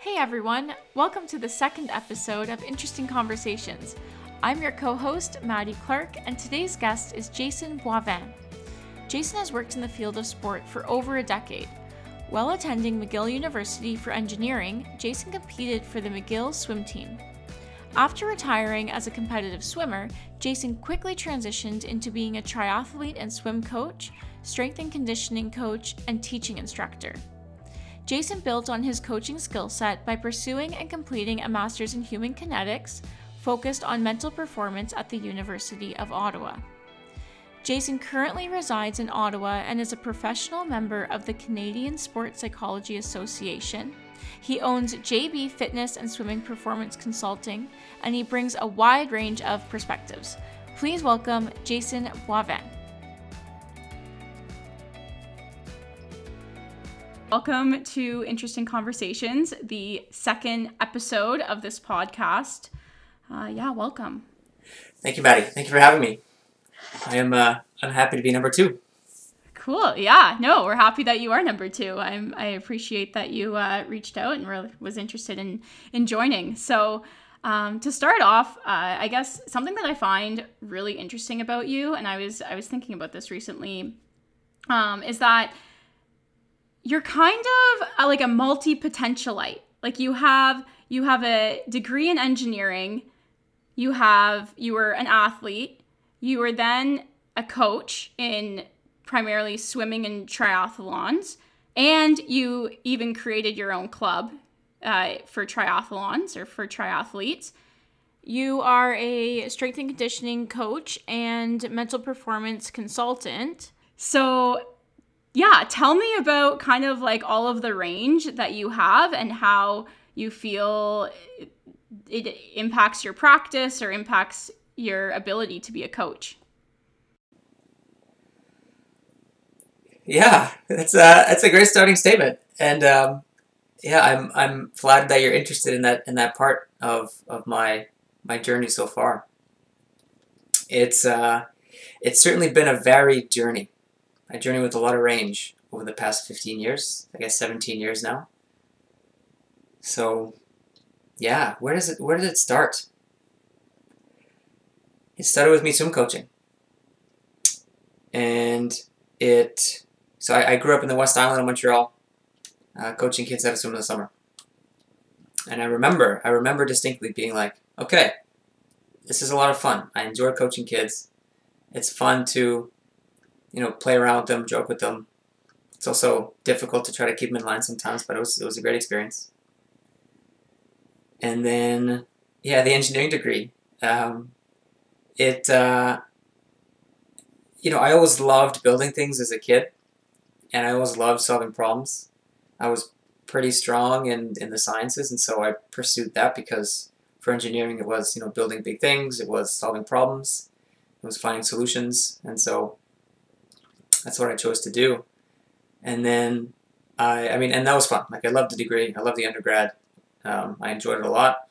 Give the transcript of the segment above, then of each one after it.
Hey everyone, welcome to the second episode of Interesting Conversations. I'm your co host, Maddie Clark, and today's guest is Jason Boivin. Jason has worked in the field of sport for over a decade. While attending McGill University for engineering, Jason competed for the McGill swim team. After retiring as a competitive swimmer, Jason quickly transitioned into being a triathlete and swim coach, strength and conditioning coach, and teaching instructor. Jason built on his coaching skill set by pursuing and completing a master's in human kinetics focused on mental performance at the University of Ottawa. Jason currently resides in Ottawa and is a professional member of the Canadian Sports Psychology Association. He owns JB Fitness and Swimming Performance Consulting, and he brings a wide range of perspectives. Please welcome Jason Boivin. Welcome to Interesting Conversations, the second episode of this podcast. Uh, yeah, welcome. Thank you, Maddie. Thank you for having me. I am uh, I'm happy to be number two. Cool. Yeah. No, we're happy that you are number two. I'm I appreciate that you uh, reached out and really was interested in in joining. So. Um, to start off, uh, I guess something that I find really interesting about you, and I was I was thinking about this recently, um, is that you're kind of a, like a multi potentialite. Like you have you have a degree in engineering, you have you were an athlete, you were then a coach in primarily swimming and triathlons, and you even created your own club uh, for triathlons or for triathletes. You are a strength and conditioning coach and mental performance consultant. So yeah, tell me about kind of like all of the range that you have and how you feel it impacts your practice or impacts your ability to be a coach. Yeah, that's a that's a great starting statement, and um, yeah, I'm I'm flattered that you're interested in that in that part of of my my journey so far. It's uh, it's certainly been a varied journey. I journey with a lot of range over the past 15 years, I guess 17 years now. So, yeah, where does it where does it start? It started with me swim coaching. And it so I, I grew up in the West Island of Montreal, uh, coaching kids how to swim in the summer. And I remember, I remember distinctly being like, okay, this is a lot of fun. I enjoy coaching kids. It's fun to you know, play around with them, joke with them. It's also difficult to try to keep them in line sometimes, but it was, it was a great experience. And then, yeah, the engineering degree. Um, it, uh, you know, I always loved building things as a kid, and I always loved solving problems. I was pretty strong in, in the sciences, and so I pursued that because for engineering it was, you know, building big things, it was solving problems, it was finding solutions, and so that's what I chose to do. And then I, I mean, and that was fun. Like I loved the degree. I loved the undergrad. Um, I enjoyed it a lot.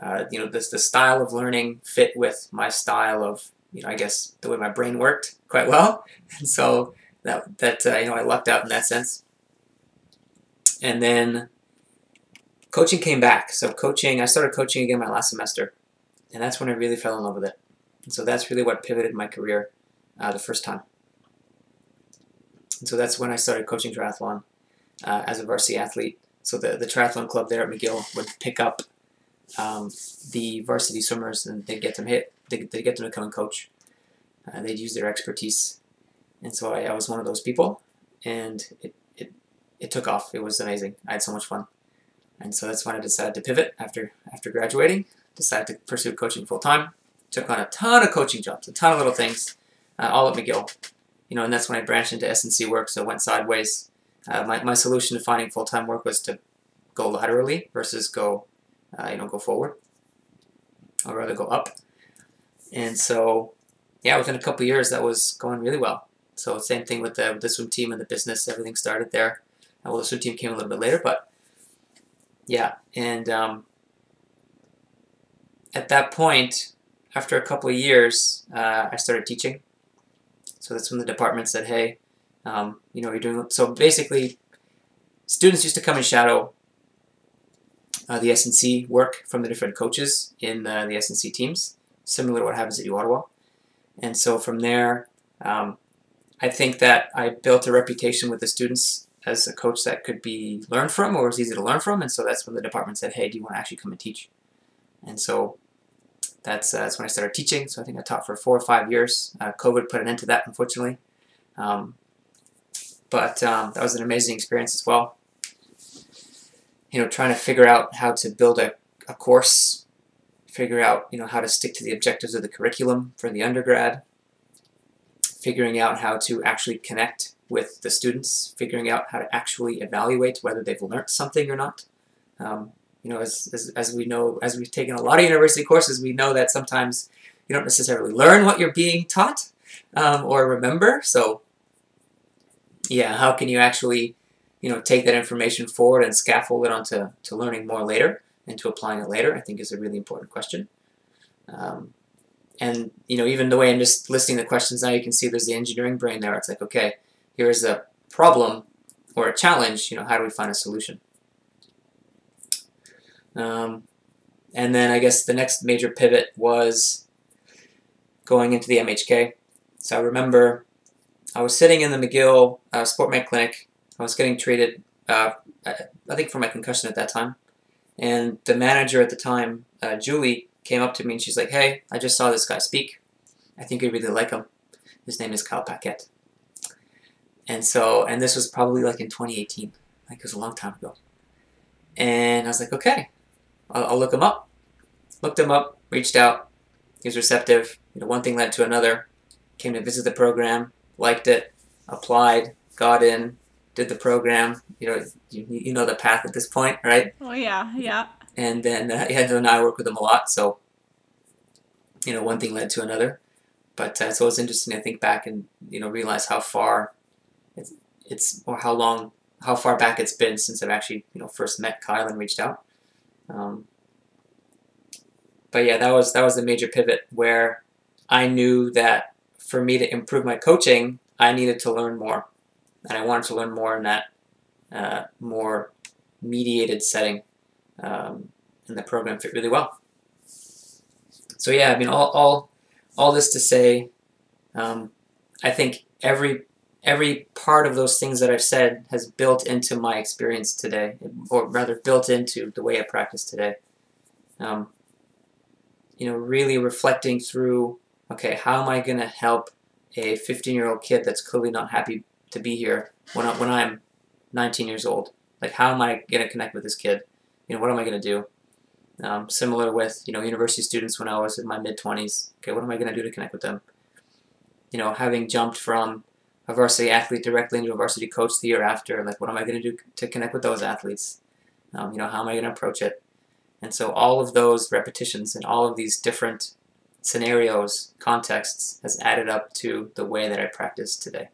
Uh, you know, this the style of learning fit with my style of, you know, I guess the way my brain worked quite well. And so that that uh, you know, I lucked out in that sense. And then coaching came back. So coaching, I started coaching again my last semester, and that's when I really fell in love with it. And so that's really what pivoted my career uh, the first time. And so that's when I started coaching triathlon uh, as a varsity athlete. So the, the triathlon club there at McGill would pick up um, the varsity swimmers and they'd get them hit, they, they'd get them to come and coach. Uh, they'd use their expertise. And so I, I was one of those people and it, it, it took off. It was amazing. I had so much fun. And so that's when I decided to pivot after, after graduating, decided to pursue coaching full time. Took on a ton of coaching jobs, a ton of little things, uh, all at McGill you know, and that's when I branched into S&C work, so went sideways. Uh, my, my solution to finding full-time work was to go laterally versus go, uh, you know, go forward. I'd rather go up. And so, yeah, within a couple years, that was going really well. So same thing with the, with the swim team and the business. Everything started there. Uh, well, the swim team came a little bit later, but yeah. And um, at that point, after a couple of years, uh, I started teaching. So that's when the department said, hey, um, you know, you're doing, so basically, students used to come and shadow uh, the S&C work from the different coaches in the, the S&C teams, similar to what happens at U Ottawa. And so from there, um, I think that I built a reputation with the students as a coach that could be learned from or was easy to learn from. And so that's when the department said, hey, do you want to actually come and teach? And so that's, uh, that's when I started teaching. So I think I taught for four or five years. Uh, COVID put an end to that, unfortunately. Um, but um, that was an amazing experience as well. You know, trying to figure out how to build a, a course, figure out, you know, how to stick to the objectives of the curriculum for the undergrad, figuring out how to actually connect with the students, figuring out how to actually evaluate whether they've learned something or not. Um, you know, as, as, as we know, as we've taken a lot of university courses, we know that sometimes you don't necessarily learn what you're being taught um, or remember. So, yeah, how can you actually, you know, take that information forward and scaffold it onto to learning more later and to applying it later? I think is a really important question. Um, and you know, even the way I'm just listing the questions now, you can see there's the engineering brain there. It's like, okay, here's a problem or a challenge. You know, how do we find a solution? Um, and then I guess the next major pivot was going into the MHK. So I remember I was sitting in the McGill uh, Med Clinic. I was getting treated, uh, I think, for my concussion at that time. And the manager at the time, uh, Julie, came up to me and she's like, hey, I just saw this guy speak. I think you'd really like him. His name is Kyle Paquette. And so, and this was probably like in 2018. Like it was a long time ago. And I was like, okay, I'll, I'll look him up. Looked him up, reached out. He was receptive. You know, one thing led to another. Came to visit the program, liked it, applied, got in, did the program. You know, you, you know the path at this point, right? Oh yeah, yeah. And then uh, yeah, then I work with him a lot, so you know, one thing led to another. But uh, so it's interesting to think back and you know realize how far it's, it's or how long how far back it's been since I've actually you know first met Kyle and reached out. Um, but yeah, that was that was the major pivot where I knew that for me to improve my coaching, I needed to learn more, and I wanted to learn more in that uh, more mediated setting, um, and the program fit really well. So yeah, I mean, all all all this to say, um, I think every every part of those things that I've said has built into my experience today, or rather built into the way I practice today. Um, you know, really reflecting through, okay, how am I going to help a 15-year-old kid that's clearly not happy to be here when, I, when I'm 19 years old? Like, how am I going to connect with this kid? You know, what am I going to do? Um, similar with, you know, university students when I was in my mid-20s. Okay, what am I going to do to connect with them? You know, having jumped from a varsity athlete directly into a varsity coach the year after. Like, what am I going to do to connect with those athletes? Um, you know, how am I going to approach it? And so all of those repetitions and all of these different scenarios, contexts, has added up to the way that I practice today.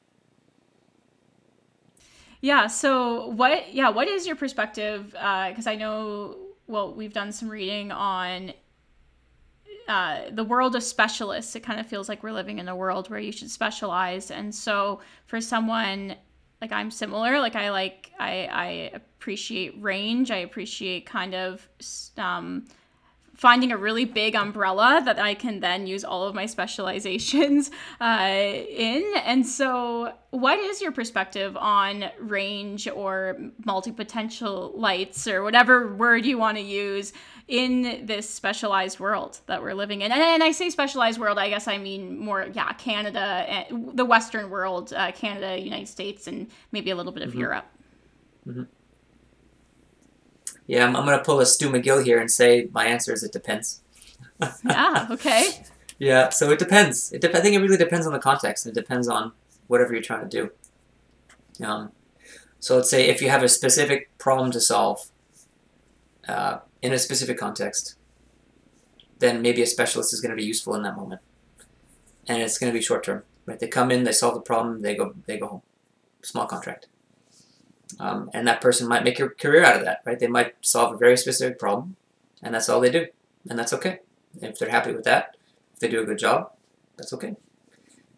Yeah. So what? Yeah. What is your perspective? Because uh, I know. Well, we've done some reading on uh, the world of specialists, it kind of feels like we're living in a world where you should specialize. And so for someone like I'm similar, like I like I I appreciate range. I appreciate kind of um, finding a really big umbrella that I can then use all of my specializations uh, in. And so, what is your perspective on range or multi potentialites or whatever word you want to use in this specialized world that we're living in? And, and I say specialized world, I guess I mean more, yeah, Canada, eh, the Western world, uh, Canada, United States, and maybe a little bit of mm-hmm. Europe. Mm-hmm. Yeah, I'm, I'm going to pull a Stu McGill here and say my answer is it depends. yeah, okay. yeah, so it depends. It de- I think it really depends on the context. It depends on whatever you're trying to do. Um, so let's say if you have a specific problem to solve uh, in a specific context, then maybe a specialist is going to be useful in that moment, and it's going to be short term. Right? They come in, they solve the problem, they go, they go home. Small contract. Um, and that person might make a career out of that, right? They might solve a very specific problem, and that's all they do, and that's okay. If they're happy with that, if they do a good job, that's okay.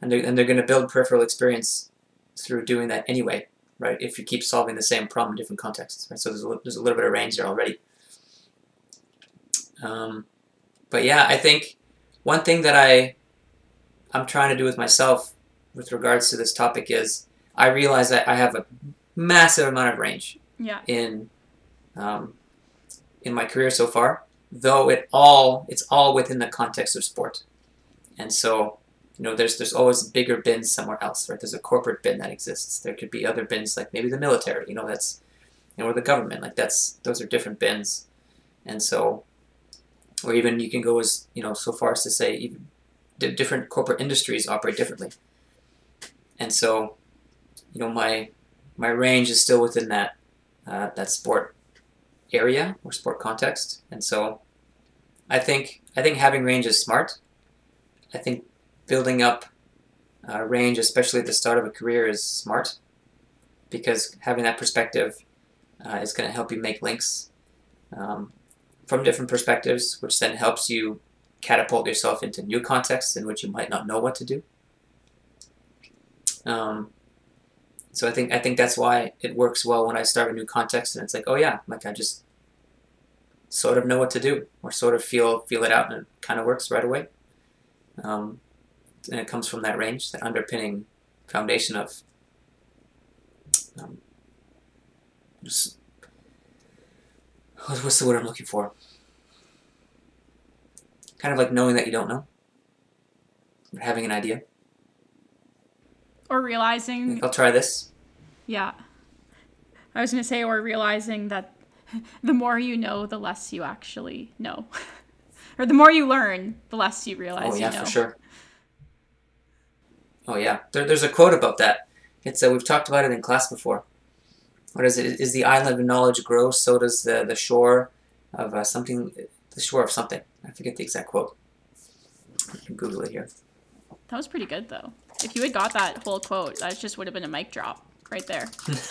And they're, and they're going to build peripheral experience through doing that anyway, right? If you keep solving the same problem in different contexts, right? So there's a, there's a little bit of range there already. Um, but yeah, I think one thing that I I'm trying to do with myself with regards to this topic is I realize that I have a massive amount of range Yeah. in um, in my career so far, though it all it's all within the context of sport, and so you know there's there's always bigger bins somewhere else, right? There's a corporate bin that exists. There could be other bins like maybe the military, you know, that's you know, or the government, like that's those are different bins, and so or even you can go as you know so far as to say even di- different corporate industries operate differently, and so you know my my range is still within that uh, that sport area or sport context, and so I think I think having range is smart. I think building up uh, range, especially at the start of a career, is smart because having that perspective uh, is going to help you make links um, from different perspectives, which then helps you catapult yourself into new contexts in which you might not know what to do. Um, so I think I think that's why it works well when I start a new context and it's like, oh yeah, like I just sort of know what to do or sort of feel feel it out and it kind of works right away. Um, and it comes from that range, that underpinning foundation of um, just what's the word I'm looking for? Kind of like knowing that you don't know, or having an idea. Or realizing Like, I'll try this. Yeah. I was going to say, or realizing that the more you know, the less you actually know. or the more you learn, the less you realize Oh yeah, you know. for sure. Oh yeah, there, there's a quote about that. It's uh, we've talked about it in class before. What is it? Is the island of knowledge grow? So does the the shore of uh, something. The shore of something. I forget the exact quote. Google it here. That was pretty good, though. If you had got that whole quote, that just would have been a mic drop right there.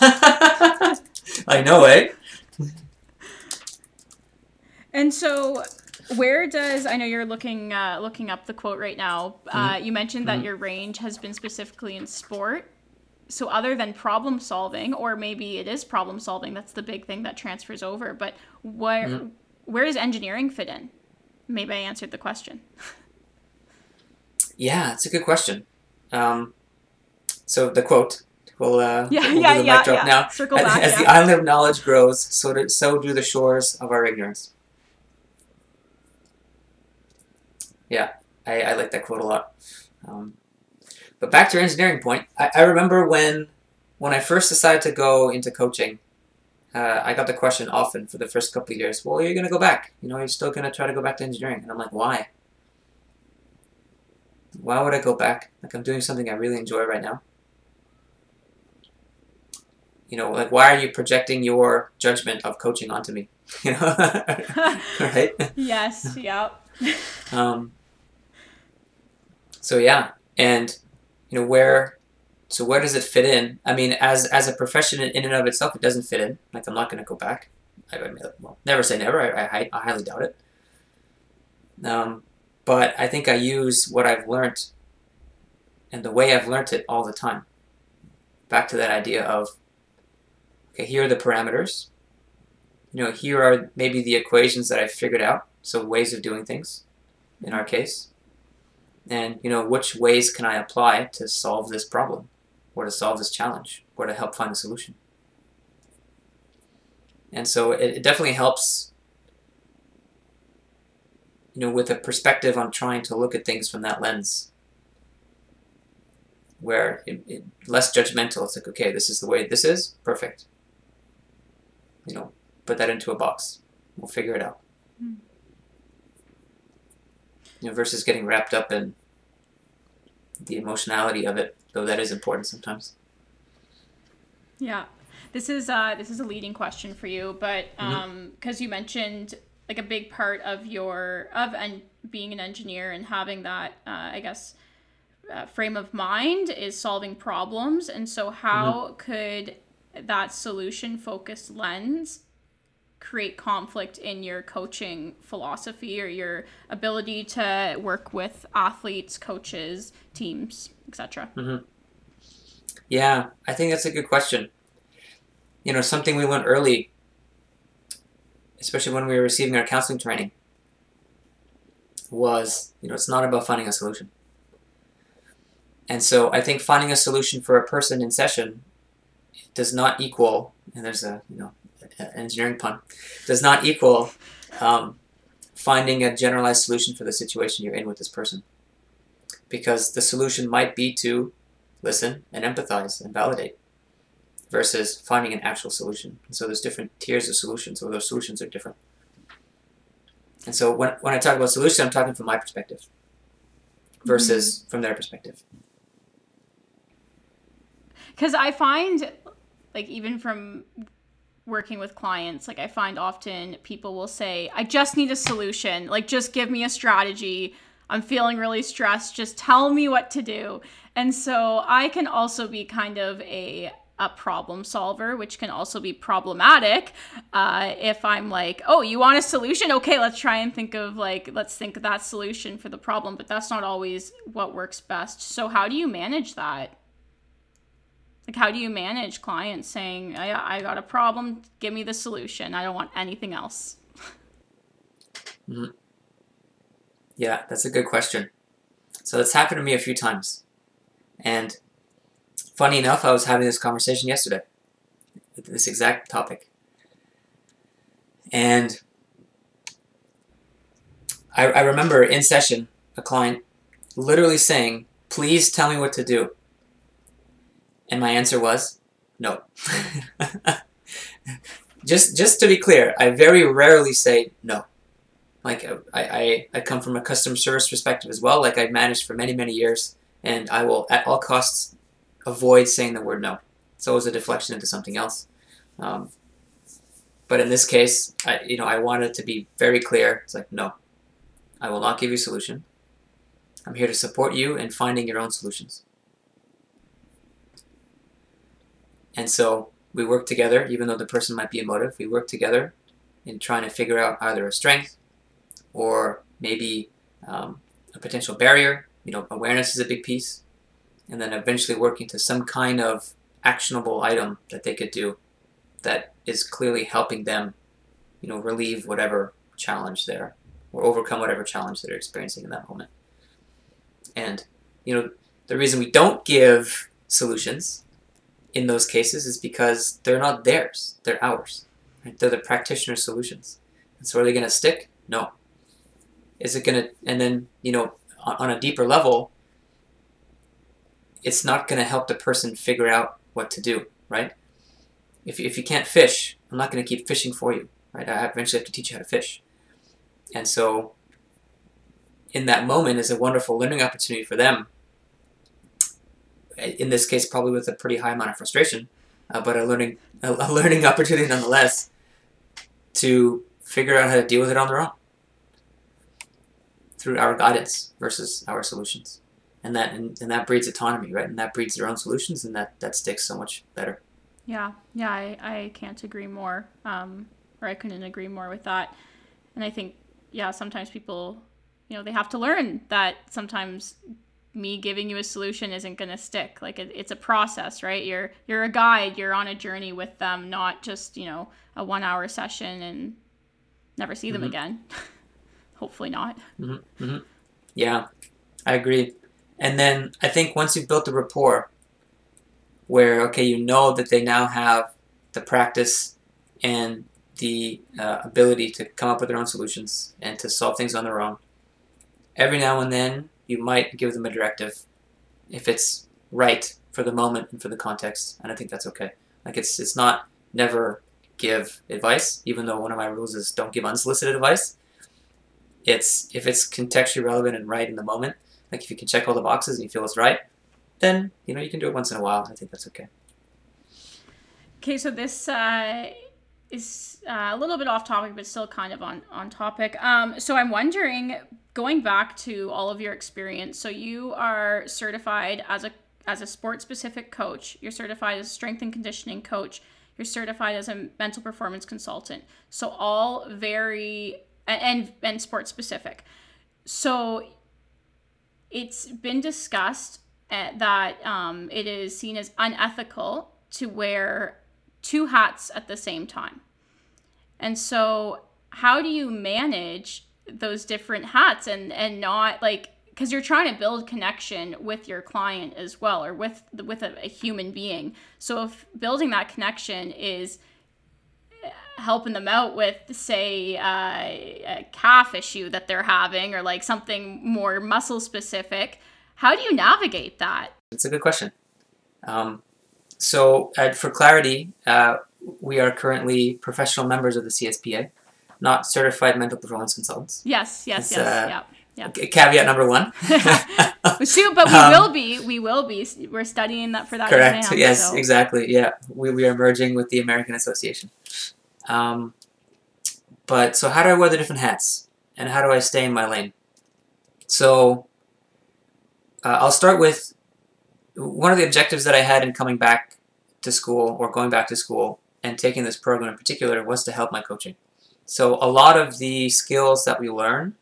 I know, eh? And so, where does I know you're looking uh, looking up the quote right now? Uh, you mentioned that Mhm. your range has been specifically in sport. So, other than problem solving, or maybe it is problem solving, that's the big thing that transfers over. But where Mhm. where does engineering fit in? Maybe I answered the question. Yeah, it's a good question. Um, so the quote. We'll, uh, Yeah, we'll yeah, the yeah, yeah. now. Circle As, back. as yeah. the island of knowledge grows, so do, so do the shores of our ignorance. Yeah, I, I like that quote a lot. Um, but back to your engineering point, I, I remember when when I first decided to go into coaching, uh, I got the question often for the first couple of years. Well, are you're gonna go back. You know, you're still gonna try to go back to engineering, and I'm like, why? Why would I go back? Like I'm doing something I really enjoy right now. You know, like why are you projecting your judgment of coaching onto me? You know, right? yes. Yep. Um, so yeah, and you know where, so where does it fit in? I mean, as as a profession in and of itself, it doesn't fit in. Like I'm not going to go back. I, I well, never say never. I, I, I highly doubt it. Um, but I think I use what I've learned and the way I've learned it all the time. Back to that idea of, okay, here are the parameters. You know, here are maybe the equations that I figured out. So ways of doing things in our case. And, you know, which ways can I apply to solve this problem or to solve this challenge or to help find a solution? And so it, it definitely helps, you know, with a perspective on trying to look at things from that lens where it, it less judgmental. It's like, okay, this is the way this is, perfect. You know, put that into a box. We'll figure it out. Hmm. You know, versus getting wrapped up in the emotionality of it, though that is important sometimes. Yeah. This is uh this is a leading question for you, but um because you mentioned like a big part of your of and being an engineer and having that uh, I guess uh, frame of mind is solving problems, and so how could that solution focused lens create conflict in your coaching philosophy or your ability to work with athletes, coaches, teams, etc. Mm-hmm. Yeah, I think that's a good question. You know, something we learned early, especially when we were receiving our counseling training, was, you know, it's not about finding a solution. And so I think finding a solution for a person in session does not equal, and there's a, you know, engineering pun, does not equal um, finding a generalized solution for the situation you're in with this person. Because the solution might be to listen and empathize and validate versus finding an actual solution. And so there's different tiers of solutions, or those solutions are different. And so when, when I talk about solution, I'm talking from my perspective versus mm-hmm. from their perspective. Because I find, like, even from working with clients, like, I find often people will say, I just need a solution. Like, just give me a strategy. I'm feeling really stressed. Just tell me what to do. And so I can also be kind of a a problem solver, which can also be problematic. Uh, if I'm like, oh, you want a solution? Okay, let's try and think of like, let's think of that solution for the problem, but that's not always what works best. So, how do you manage that? Like, how do you manage clients saying, I, I got a problem, give me the solution. I don't want anything else. mm-hmm. Yeah, that's a good question. So, that's happened to me a few times. And Funny enough, I was having this conversation yesterday, this exact topic. And I, I remember in session a client literally saying, Please tell me what to do. And my answer was, No. just just to be clear, I very rarely say no. Like I, I, I come from a customer service perspective as well. Like I've managed for many, many years and I will at all costs avoid saying the word no. It's always a deflection into something else. Um, but in this case, I, you know, I wanted to be very clear. It's like, no, I will not give you a solution. I'm here to support you in finding your own solutions. And so we work together, even though the person might be emotive, we work together in trying to figure out either a strength or maybe um, a potential barrier. You know, awareness is a big piece and then eventually working to some kind of actionable item that they could do that is clearly helping them, you know, relieve whatever challenge there or overcome whatever challenge they're experiencing in that moment. And, you know, the reason we don't give solutions in those cases is because they're not theirs, they're ours. Right? They're the practitioner's solutions. And so are they going to stick? No. Is it going to, and then, you know, on, on a deeper level, it's not going to help the person figure out what to do, right? If, if you can't fish, I'm not going to keep fishing for you, right? I eventually have to teach you how to fish. And so, in that moment, is a wonderful learning opportunity for them. In this case, probably with a pretty high amount of frustration, uh, but a learning a, learning opportunity nonetheless to figure out how to deal with it on their own through our guidance versus our solutions. And that and, and that breeds autonomy right? And that breeds their own solutions and that that sticks so much better. Yeah. Yeah i, I can't agree more um, or i couldn't agree more with that. And i think yeah sometimes people you know they have to learn that sometimes me giving you a solution isn't going to stick like it, it's a process right you're you're a guide you're on a journey with them not just you know a one hour session and never see them mm-hmm. again hopefully not mm-hmm. Mm-hmm. yeah i agree and then I think once you've built the rapport, where okay, you know that they now have the practice and the uh, ability to come up with their own solutions and to solve things on their own. Every now and then, you might give them a directive if it's right for the moment and for the context, and I think that's okay. Like it's it's not never give advice, even though one of my rules is don't give unsolicited advice. It's if it's contextually relevant and right in the moment, like if you can check all the boxes and you feel it's right, then you know you can do it once in a while. I think that's okay. Okay, so this uh, is uh, a little bit off topic, but still kind of on on topic. Um, so I'm wondering, going back to all of your experience, so you are certified as a as a sport specific coach. You're certified as a strength and conditioning coach. You're certified as a mental performance consultant. So all very and and sport specific. So it's been discussed uh, that um, it is seen as unethical to wear two hats at the same time. And so, how do you manage those different hats and and not like because you're trying to build connection with your client as well or with with a, a human being. So if building that connection is helping them out with say uh, a calf issue that they're having or like something more muscle specific how do you navigate that? It's a good question. Um, so uh, for clarity uh, we are currently professional members of the cspa not certified mental performance consultants yes yes it's, yes uh, yeah yeah. Caveat number one. Shoot, but we um, will be. We will be. We're studying that for that. Correct. Exam, yes, so. exactly. Yeah, we, we are merging with the American Association. Um, but so how do I wear the different hats, and how do I stay in my lane? So uh, I'll start with one of the objectives that I had in coming back to school or going back to school and taking this program in particular was to help my coaching. So a lot of the skills that we learn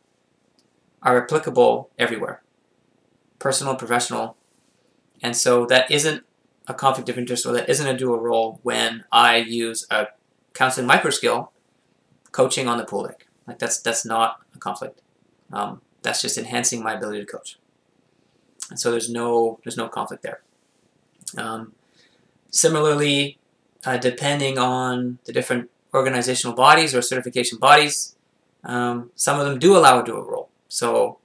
are applicable everywhere, personal, professional. And so that isn't a conflict of interest or that isn't a dual role when I use a counseling micro skill coaching on the pool deck. Like that's that's not a conflict. Um, that's just enhancing my ability to coach. And so there's no there's no conflict there. Um, similarly, uh, depending on the different organizational bodies or certification bodies, um, some of them do allow a dual role. So,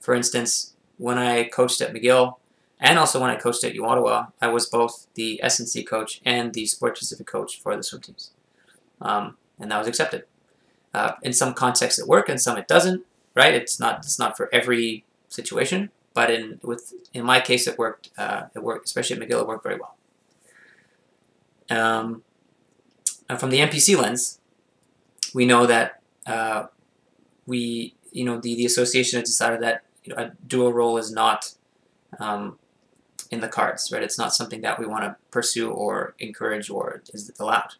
for instance, when I coached at McGill, and also when I coached at UOttawa, I was both the S&C coach and the sport-specific coach for the swim teams. Um, and that was accepted. Uh, in some contexts it worked, in some it doesn't, right? It's not, it's not for every situation, but in, with, in my case it worked, uh, it worked, especially at McGill, it worked very well. Um, from the MPC lens, we know that uh, we you know the, the association has decided that you know, a dual role is not um, in the cards, right? It's not something that we want to pursue or encourage or is allowed,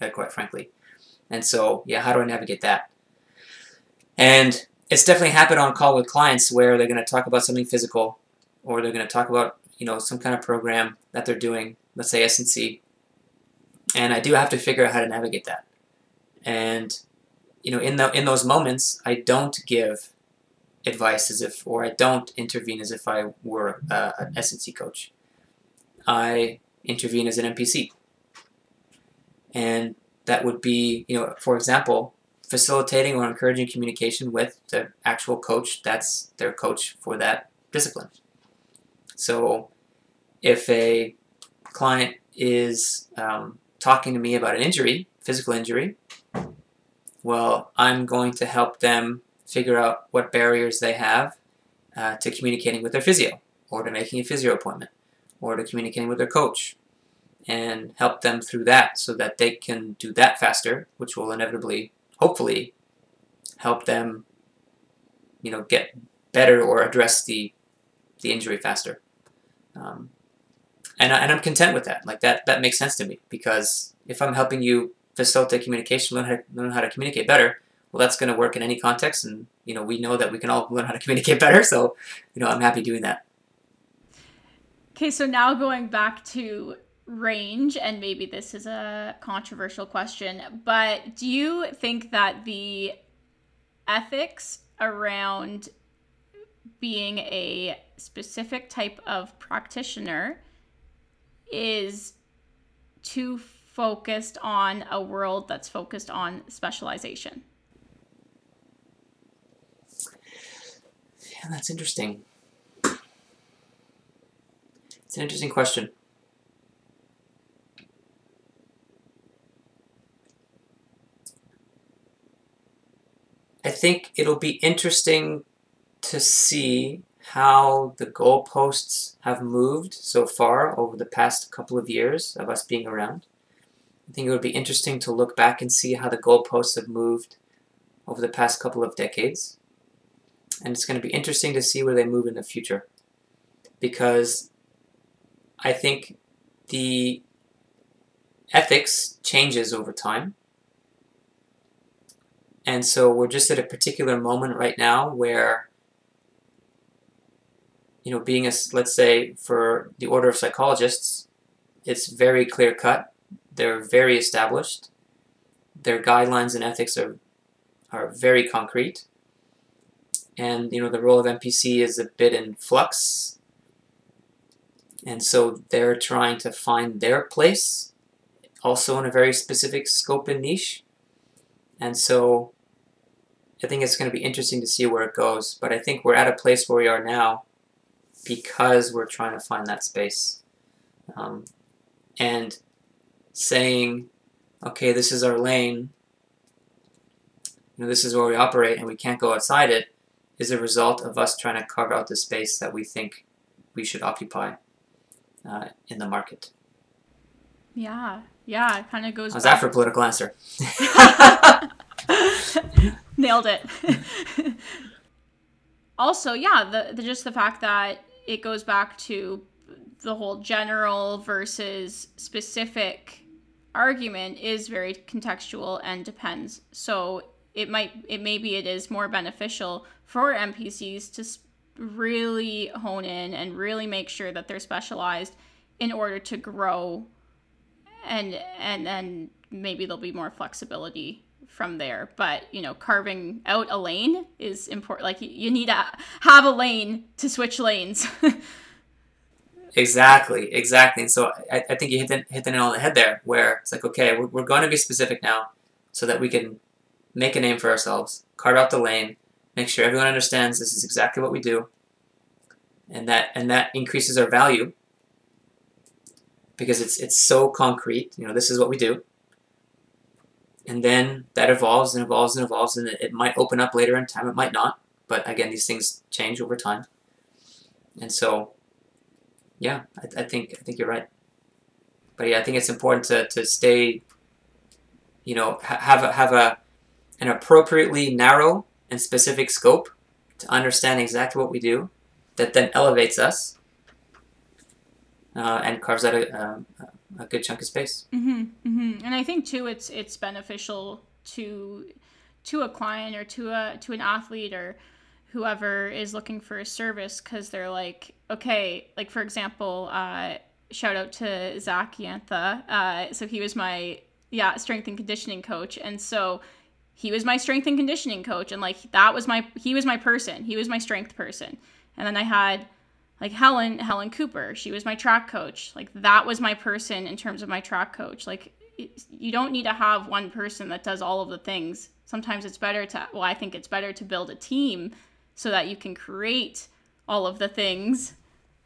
uh, quite frankly. And so, yeah, how do I navigate that? And it's definitely happened on call with clients where they're going to talk about something physical or they're going to talk about, you know, some kind of program that they're doing, let's say S&C. And I do have to figure out how to navigate that. And you know, in the in those moments, I don't give advice as if, or I don't intervene as if I were uh, an S&C coach. I intervene as an MPC, and that would be, you know, for example, facilitating or encouraging communication with the actual coach that's their coach for that discipline. So, if a client is um, talking to me about an injury, physical injury, well, I'm going to help them figure out what barriers they have uh, to communicating with their physio, or to making a physio appointment, or to communicating with their coach, and help them through that so that they can do that faster, which will inevitably, hopefully, help them, you know, get better or address the the injury faster. Um, and, I, and I'm content with that. Like that, that makes sense to me because if I'm helping you facilitate communication, learn how to, learn how to communicate better, well, that's going to work in any context. And, you know, we know that we can all learn how to communicate better. So, you know, I'm happy doing that. Okay, so now going back to range, and maybe this is a controversial question, but do you think that the ethics around being a specific type of practitioner is too focused on a world that's focused on specialization? Yeah, that's interesting. It's an interesting question. I think it'll be interesting to see how the goalposts have moved so far over the past couple of years of us being around. I think it would be interesting to look back and see how the goalposts have moved over the past couple of decades. And it's going to be interesting to see where they move in the future. Because I think the ethics changes over time. And so we're just at a particular moment right now where, you know, being a, let's say, for the order of psychologists, it's very clear cut they're very established. Their guidelines and ethics are, are very concrete. and you know the role of MPC is a bit in flux, and so they're trying to find their place, also in a very specific scope and niche, and so I think it's going to be interesting to see where it goes. But I think we're at a place where we are now because we're trying to find that space, um, and saying, okay, this is our lane. You know, this is where we operate, and we can't go outside it is a result of us trying to carve out the space that we think we should occupy uh, in the market. Yeah, yeah, it kind of goes. How's that for a political answer? Nailed it. also, yeah, the, the just the fact that it goes back to the whole general versus specific argument is very contextual and depends. So it might it maybe it is more beneficial for MPCs to really hone in and really make sure that they're specialized in order to grow and and then maybe there'll be more flexibility from there. But you know carving out a lane is important like you need to have a lane to switch lanes. Exactly exactly. And so I, I think you hit the, hit the nail on the head there where it's like okay we're, we're going to be specific now so that we can make a name for ourselves, carve out the lane, make sure everyone understands this is exactly what we do, and that and that increases our value because it's it's so concrete. You know, this is what we do, and then that evolves and evolves and evolves, and it, might open up later in time. It might not, but again, these things change over time, and so yeah, I, I think I think you're right. But yeah, I think it's important to, to stay, you know, ha have a, have a an appropriately narrow and specific scope to understand exactly what we do that then elevates us uh, and carves out a, a, a, good chunk of space. Mm-hmm, mm-hmm. And I think too, it's it's beneficial to to a client or to a to an athlete or whoever is looking for a service because they're like, okay, like for example, uh, shout out to Zach Yantha. Uh, so he was my yeah strength and conditioning coach, and so he was my strength and conditioning coach and like that was my he was my person he was my strength person and then i had like helen helen cooper she was my track coach. Like that was my person in terms of my track coach. Like you don't need to have one person that does all of the things. Sometimes it's better to well i think it's better to build a team so that you can create all of the things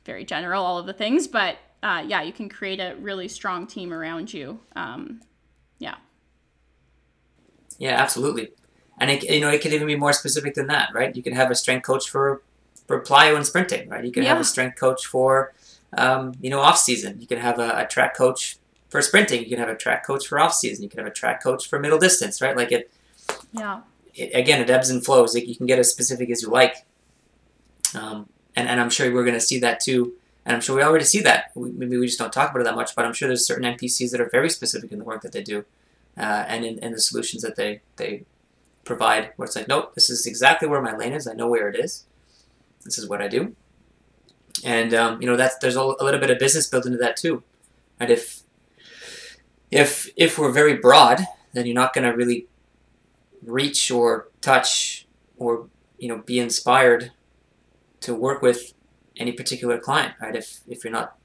very general all of the things but uh, yeah you can create a really strong team around you. Um, yeah. Yeah, absolutely. And it, you know, it can even be more specific than that, right? You can have a strength coach for for plyo and sprinting, right? You can yeah. have a strength coach for um, you know off season. You can have a, a, track coach for sprinting. You can have a track coach for off season. You can have a track coach for middle distance, right? Like it. Yeah. It, again, it ebbs and flows. Like you can get as specific as you like. Um, and, and I'm sure we're going to see that too. And I'm sure we already see that. We, maybe we just don't talk about it that much, but I'm sure there's certain MPCs that are very specific in the work that they do uh, and in, in the solutions that they, they provide where it's like, nope, this is exactly where my lane is. I know where it is. This is what I do. And, um, you know, that's, there's a, little bit of business built into that too. And if, if, if we're very broad, then you're not going to really reach or touch or, you know, be inspired to work with any particular client, right? If, if you're not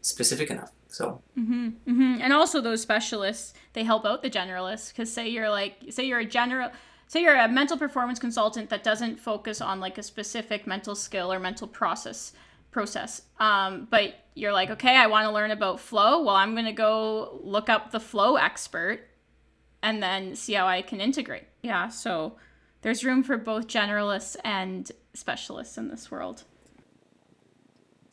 specific enough. So. Mm-hmm, mm-hmm. And also those specialists, they help out the generalists because say you're like, say you're a general, say you're a mental performance consultant that doesn't focus on like a specific mental skill or mental process process. Um, but you're like, okay, I want to learn about flow. Well, I'm going to go look up the flow expert and then see how I can integrate. Yeah. So there's room for both generalists and specialists in this world.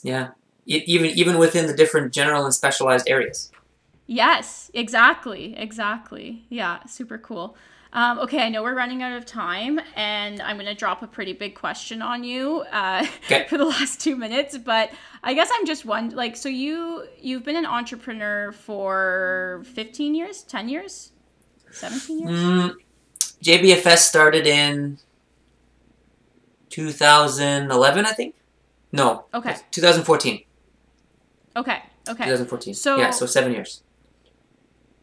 Yeah even even within the different general and specialized areas. Yes, exactly, exactly. Yeah, super cool. Um, okay, I know we're running out of time, and I'm going to drop a pretty big question on you uh, okay. for the last two minutes. But I guess I'm just one like so you you've been an entrepreneur for 15 years, 10 years, 17 years. Mm, JBFS started in 2011, I think. No. Okay. 2014. Okay. Okay. 2014. So yeah, so seven years.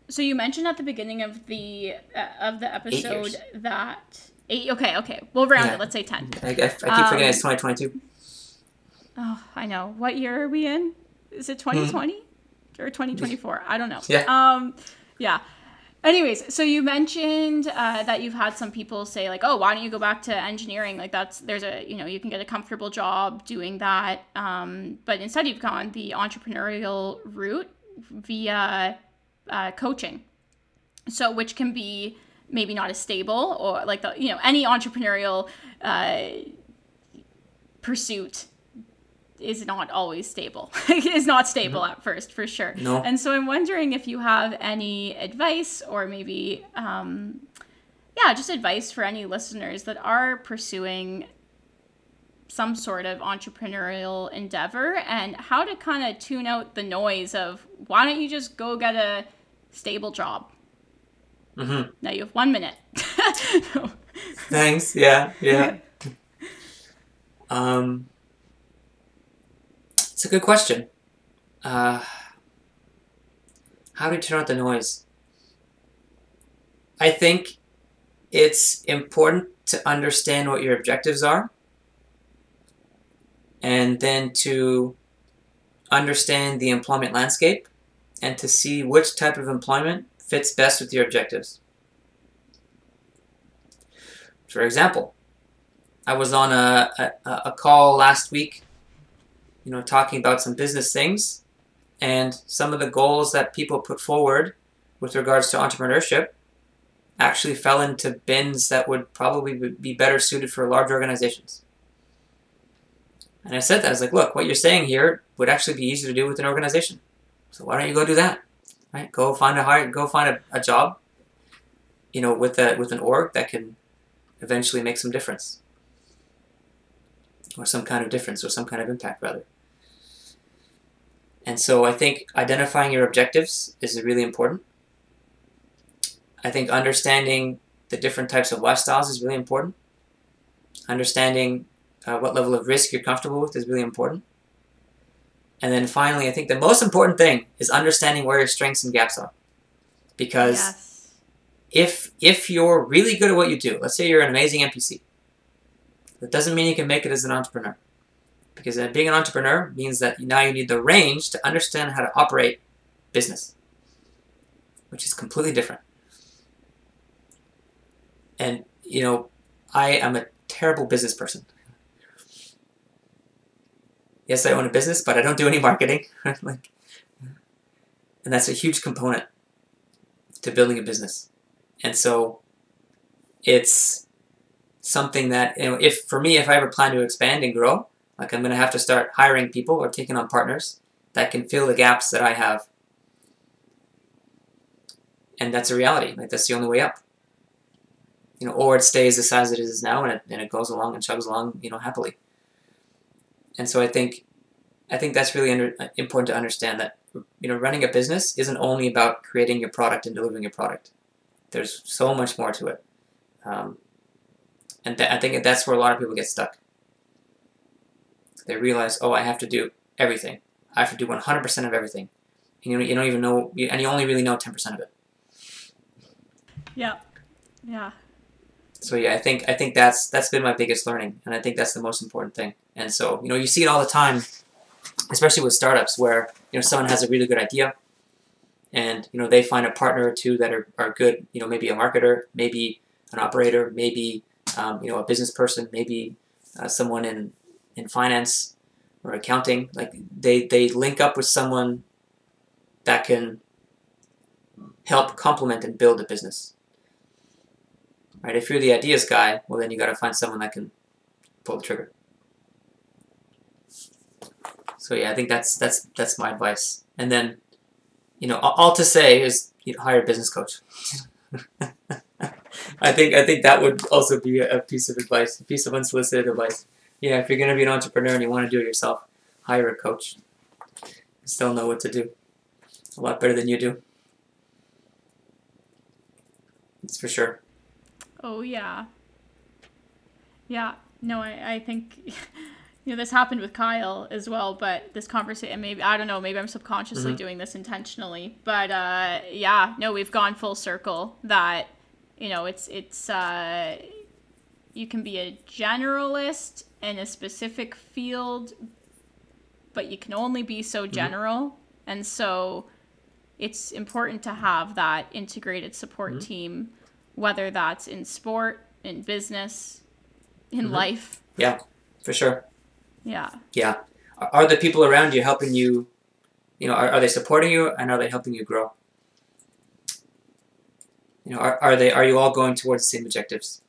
So you mentioned at the beginning of the uh, of the episode that Eight. Okay, okay. We'll round Yeah. it. Let's say ten. I, I, I keep Um, forgetting it's 2022. Oh, I know. What year are we in? Is it 2020 or 2024? I don't know. Hmm. Yeah. Um, yeah. Anyways, so you mentioned uh, that you've had some people say like, "Oh, why don't you go back to engineering? Like that's there's a you know you can get a comfortable job doing that." Um, but instead, you've gone the entrepreneurial route via uh, coaching. So, which can be maybe not as stable or like the you know any entrepreneurial uh, pursuit is not always stable. is not stable at first, for sure. No. And so I'm wondering if you have any advice or maybe, um, yeah, just advice for any listeners that are pursuing some sort of entrepreneurial endeavor and how to kind of tune out the noise of why don't you just go get a stable job? Mm-hmm. Now you have one minute. No. Thanks. Yeah, yeah. Um, it's a good question. Uh, how do you turn out the noise? I think it's important to understand what your objectives are and then to understand the employment landscape and to see which type of employment fits best with your objectives. For example, I was on a, a, a call last week, you know, talking about some business things and some of the goals that people put forward with regards to entrepreneurship actually fell into bins that would probably be better suited for large organizations. And I said that I was like, look, what you're saying here would actually be easier to do with an organization. So why don't you go do that? Right? Go find a hire, go find a, a job, you know, with a with an org that can eventually make some difference. Or some kind of difference or some kind of impact rather. And so I think identifying your objectives is really important. I think understanding the different types of lifestyles is really important. Understanding uh, what level of risk you're comfortable with is really important. And then finally, I think the most important thing is understanding where your strengths and gaps are. Because yes. if if you're really good at what you do, let's say you're an amazing MPC, that doesn't mean you can make it as an entrepreneur. Because being an entrepreneur means that now you need the range to understand how to operate business, which is completely different. And you know, I am a terrible business person. Yes, I own a business, but I don't do any marketing. like, and that's a huge component to building a business. And so, it's something that you know, if for me, if I ever plan to expand and grow, like I'm going to have to start hiring people or taking on partners that can fill the gaps that I have. And that's a reality. Like that's the only way up. You know, or it stays the size it is now, and it, and it goes along and chugs along, you know, happily. And so I think, I think that's really under, important to understand that you know running a business isn't only about creating your product and delivering your product. There's so much more to it, um, and th- I think that's where a lot of people get stuck. They realize, oh, I have to do everything. I have to do 100% of everything, and you, you don't even know, and you only really know 10% of it. Yeah. Yeah. So yeah, I think I think that's that's been my biggest learning, and I think that's the most important thing. And so you know, you see it all the time, especially with startups, where you know someone has a really good idea, and you know they find a partner or two that are, are good. You know, maybe a marketer, maybe an operator, maybe um, you know a business person, maybe uh, someone in in finance or accounting. Like they they link up with someone that can help complement and build a business right? If you're the ideas guy, well, then you got to find someone that can pull the trigger. So yeah, I think that's that's that's my advice. And then, you know, all, to say is you know, hire a business coach. I think I think that would also be a, piece of advice, a piece of unsolicited advice. Yeah, if you're gonna be an entrepreneur and you want to do it yourself, hire a coach. You Still know what to do. A lot better than you do. That's for sure. Oh yeah. Yeah. No, I, I think you know this happened with Kyle as well, but this conversation maybe I don't know, maybe I'm subconsciously Mhm. doing this intentionally. But uh yeah, no, we've gone full circle that you know, it's it's uh you can be a generalist in a specific field, but you can only be so general. And so it's important to have that integrated support team, whether that's in sport, in business, in mm-hmm. life. Yeah, for sure. Yeah. Yeah. Are, are the people around you helping you? You know, are, are they supporting you and are they helping you grow? You know, are, are they are you all going towards the same objectives?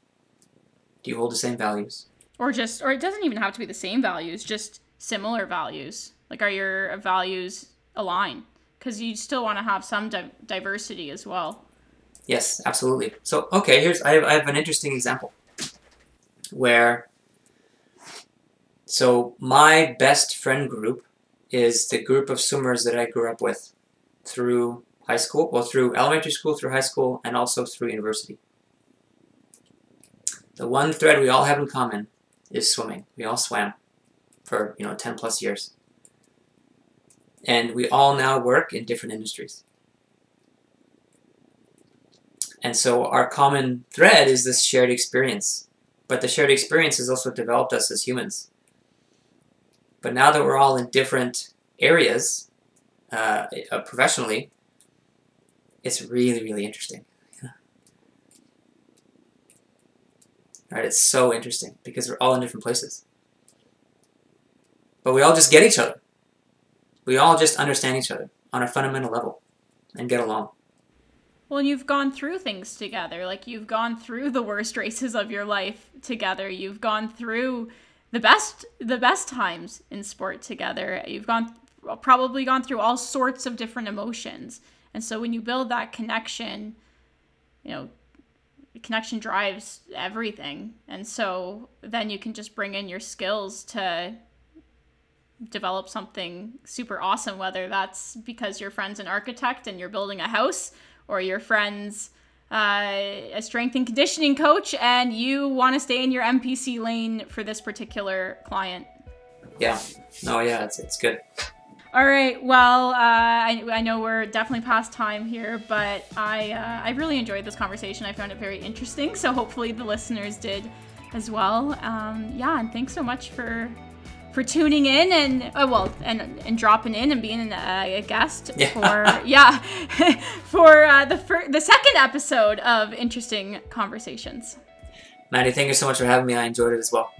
Do you hold the same values? Or just, or it doesn't even have to be the same values, just similar values. Like, are your values aligned? Because you still want to have some di- diversity as well. Yes, absolutely. So, okay, here's I have, I have an interesting example where so my best friend group is the group of swimmers that I grew up with through high school, well through elementary school, through high school, and also through university. The one thread we all have in common is swimming. We all swam for, you know, 10 plus years. And we all now work in different industries. And so our common thread is this shared experience. But the shared experience has also developed us as humans. But now that we're all in different areas uh, uh, professionally, it's really, really interesting. Right? It's so interesting because we're all in different places. But we all just get each other. We all just understand each other on a fundamental level and get along. Well, you've gone through things together. Like you've gone through the worst races of your life together. You've gone through the best the best times in sport together. You've gone probably gone through all sorts of different emotions. And so when you build that connection, you know, connection drives everything. And so then you can just bring in your skills to develop something super awesome, whether that's because your friend's an architect and you're building a house, or your friend's uh, a strength and conditioning coach and you want to stay in your MPC lane for this particular client. Yeah. No, yeah, it's, it's good. All right. Well, uh, I, I know we're definitely past time here, but I uh, I really enjoyed this conversation. I found it very interesting. So hopefully the listeners did as well. Um, yeah, and thanks so much for for tuning in and oh, well and and dropping in and being a, a guest Yeah. for yeah for uh, the fir- the second episode of interesting conversations. Maddie, thank you so much for having me. I enjoyed it as well.